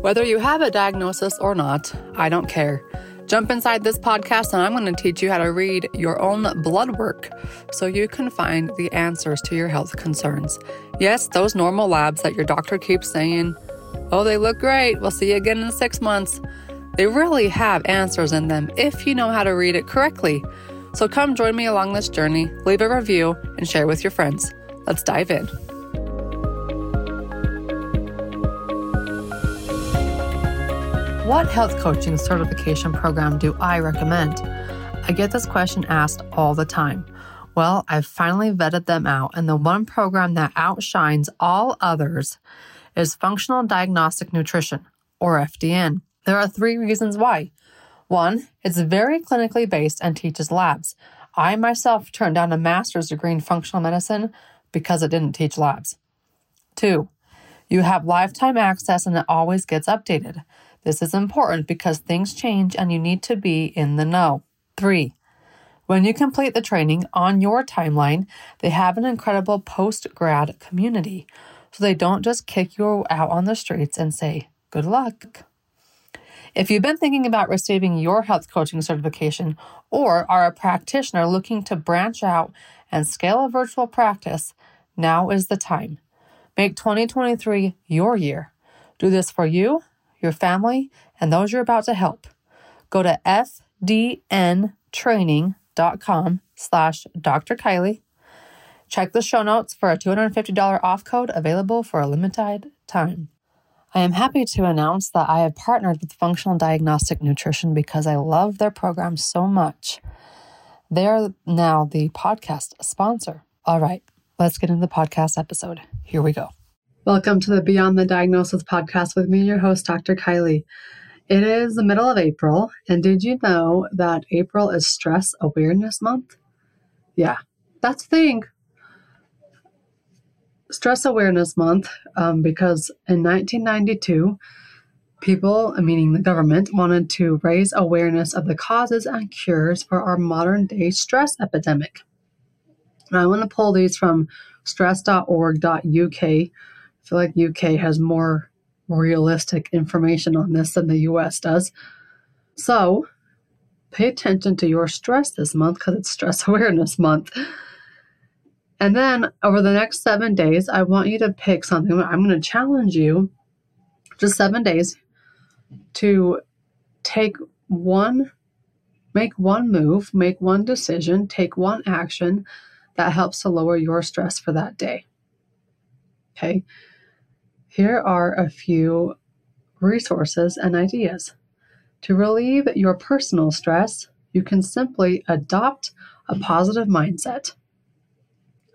Whether you have a diagnosis or not, I don't care. Jump inside this podcast and I'm going to teach you how to read your own blood work so you can find the answers to your health concerns. Yes, those normal labs that your doctor keeps saying, oh, they look great, we'll see you again in six months. They really have answers in them if you know how to read it correctly. So come join me along this journey, leave a review, and share with your friends. Let's dive in. What health coaching certification program do I recommend? I get this question asked all the time. Well, I've finally vetted them out, and the one program that outshines all others is Functional Diagnostic Nutrition, or FDN. There are three reasons why. One, it's very clinically based and teaches labs. I myself turned down a master's degree in functional medicine because it didn't teach labs. Two, you have lifetime access and it always gets updated. This is important because things change and you need to be in the know. Three, when you complete the training on your timeline, they have an incredible post grad community. So they don't just kick you out on the streets and say, good luck. If you've been thinking about receiving your health coaching certification or are a practitioner looking to branch out and scale a virtual practice, now is the time. Make 2023 your year. Do this for you your family, and those you're about to help. Go to fdntraining.com slash Dr. Kylie. Check the show notes for a $250 off code available for a limited time. I am happy to announce that I have partnered with Functional Diagnostic Nutrition because I love their program so much. They are now the podcast sponsor. All right, let's get into the podcast episode. Here we go. Welcome to the Beyond the Diagnosis podcast with me, your host, Dr. Kylie. It is the middle of April, and did you know that April is Stress Awareness Month? Yeah, that's the thing. Stress Awareness Month, um, because in 1992, people, meaning the government, wanted to raise awareness of the causes and cures for our modern day stress epidemic. And I want to pull these from stress.org.uk feel like UK has more realistic information on this than the US does. So pay attention to your stress this month because it's Stress Awareness Month. And then over the next seven days, I want you to pick something. I'm going to challenge you just seven days to take one, make one move, make one decision, take one action that helps to lower your stress for that day. Okay. Here are a few resources and ideas. To relieve your personal stress, you can simply adopt a positive mindset.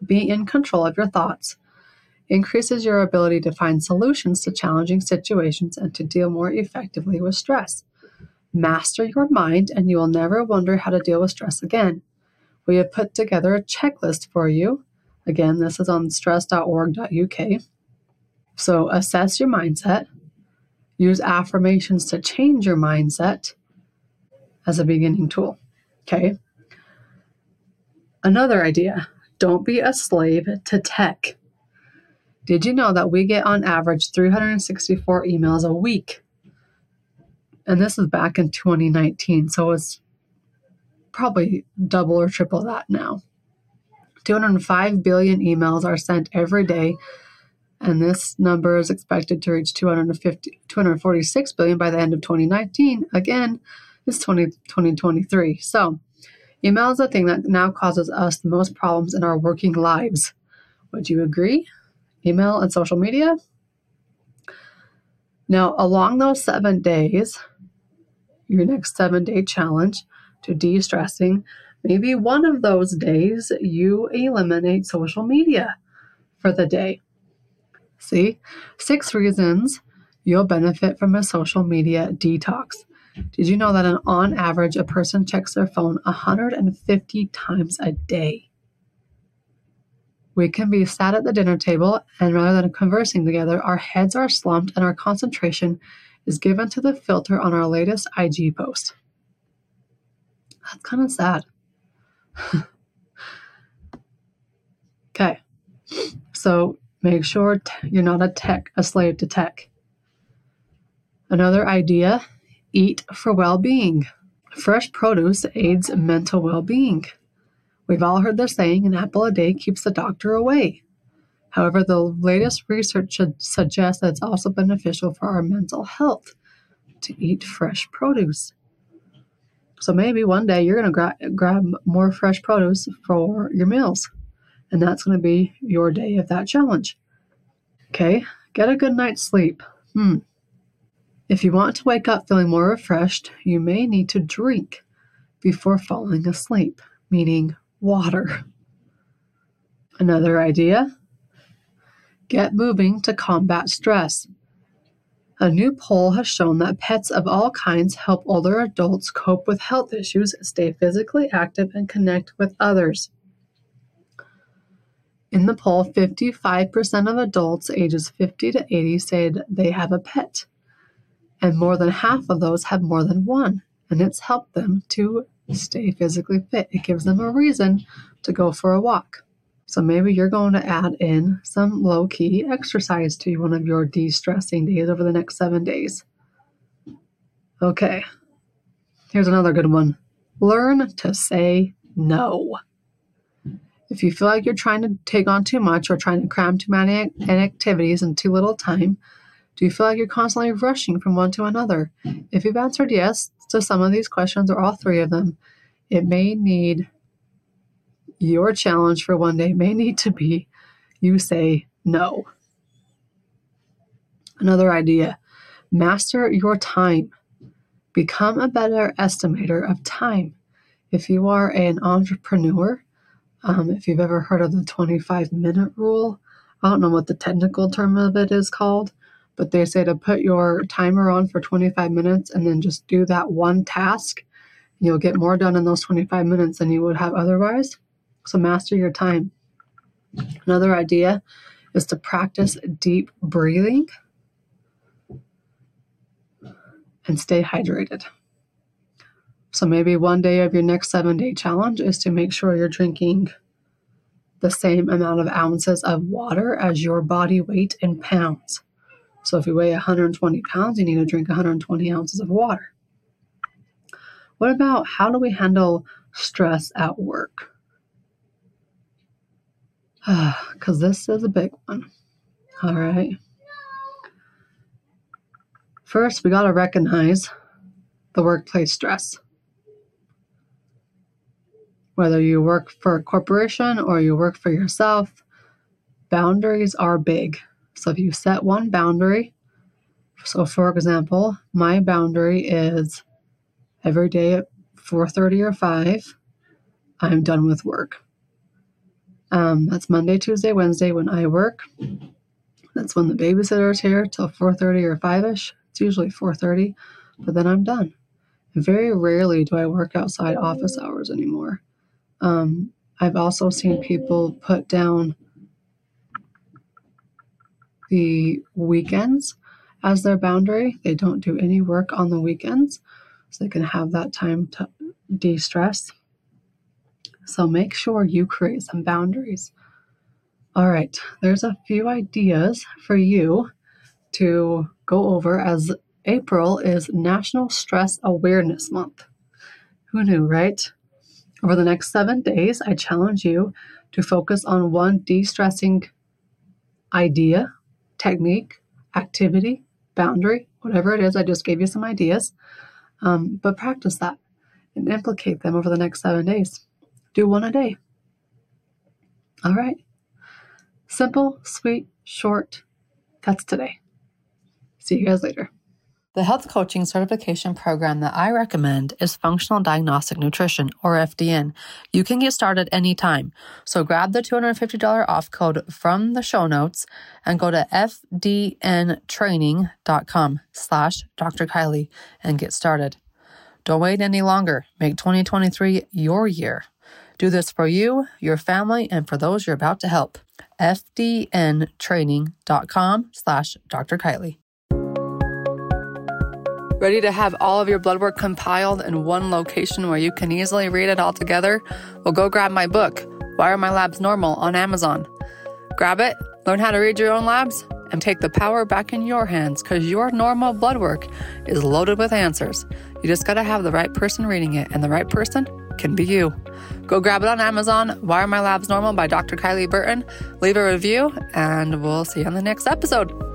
Be in control of your thoughts. Increases your ability to find solutions to challenging situations and to deal more effectively with stress. Master your mind, and you will never wonder how to deal with stress again. We have put together a checklist for you. Again, this is on stress.org.uk so assess your mindset, use affirmations to change your mindset as a beginning tool. Okay. Another idea don't be a slave to tech. Did you know that we get on average 364 emails a week? And this is back in 2019, so it's probably double or triple that now. 205 billion emails are sent every day and this number is expected to reach 250, 246 billion by the end of 2019. Again, it's 20, 2023. So, email is the thing that now causes us the most problems in our working lives. Would you agree? Email and social media? Now, along those seven days, your next seven day challenge to de stressing, maybe one of those days you eliminate social media for the day. See, six reasons you'll benefit from a social media detox. Did you know that on average, a person checks their phone 150 times a day? We can be sat at the dinner table, and rather than conversing together, our heads are slumped and our concentration is given to the filter on our latest IG post. That's kind of sad. okay, so Make sure you're not a tech, a slave to tech. Another idea eat for well being. Fresh produce aids mental well being. We've all heard the saying, an apple a day keeps the doctor away. However, the latest research suggests that it's also beneficial for our mental health to eat fresh produce. So maybe one day you're going to gra- grab more fresh produce for your meals, and that's going to be your day of that challenge. Okay, get a good night's sleep. Hmm. If you want to wake up feeling more refreshed, you may need to drink before falling asleep, meaning water. Another idea get moving to combat stress. A new poll has shown that pets of all kinds help older adults cope with health issues, stay physically active, and connect with others. In the poll, 55% of adults ages 50 to 80 said they have a pet and more than half of those have more than one. And it's helped them to stay physically fit. It gives them a reason to go for a walk. So maybe you're going to add in some low key exercise to one of your de stressing days over the next seven days. Okay, here's another good one learn to say no. If you feel like you're trying to take on too much or trying to cram too many activities in too little time, do you feel like you're constantly rushing from one to another? If you've answered yes to some of these questions or all three of them, it may need your challenge for one day may need to be you say no. Another idea master your time. Become a better estimator of time. If you are an entrepreneur, um, if you've ever heard of the 25 minute rule, I don't know what the technical term of it is called, but they say to put your timer on for 25 minutes and then just do that one task. You'll get more done in those 25 minutes than you would have otherwise. So master your time. Another idea is to practice deep breathing and stay hydrated. So maybe one day of your next seven day challenge is to make sure you're drinking the same amount of ounces of water as your body weight in pounds. So if you weigh 120 pounds, you need to drink 120 ounces of water. What about how do we handle stress at work? Ah, because this is a big one. All right. First, we got to recognize the workplace stress. Whether you work for a corporation or you work for yourself, boundaries are big. So if you set one boundary, so for example, my boundary is every day at 4:30 or 5, I'm done with work. Um, that's Monday, Tuesday, Wednesday when I work. That's when the babysitter is here till 4:30 or 5ish. It's usually 4:30, but then I'm done. Very rarely do I work outside office hours anymore. Um, I've also seen people put down the weekends as their boundary. They don't do any work on the weekends, so they can have that time to de stress. So make sure you create some boundaries. All right, there's a few ideas for you to go over as April is National Stress Awareness Month. Who knew, right? Over the next seven days, I challenge you to focus on one de stressing idea technique, activity, boundary, whatever it is. I just gave you some ideas. Um, but practice that and implicate them over the next seven days. Do one a day. All right. Simple, sweet, short. That's today. See you guys later. The health coaching certification program that I recommend is Functional Diagnostic Nutrition, or FDN. You can get started anytime. So grab the $250 off code from the show notes and go to fdntraining.com slash Dr. Kylie and get started. Don't wait any longer. Make 2023 your year. Do this for you, your family, and for those you're about to help. fdntraining.com slash Dr. Kylie. Ready to have all of your blood work compiled in one location where you can easily read it all together? Well, go grab my book, Why Are My Labs Normal, on Amazon. Grab it, learn how to read your own labs, and take the power back in your hands because your normal blood work is loaded with answers. You just got to have the right person reading it, and the right person can be you. Go grab it on Amazon. Why Are My Labs Normal by Dr. Kylie Burton. Leave a review, and we'll see you on the next episode.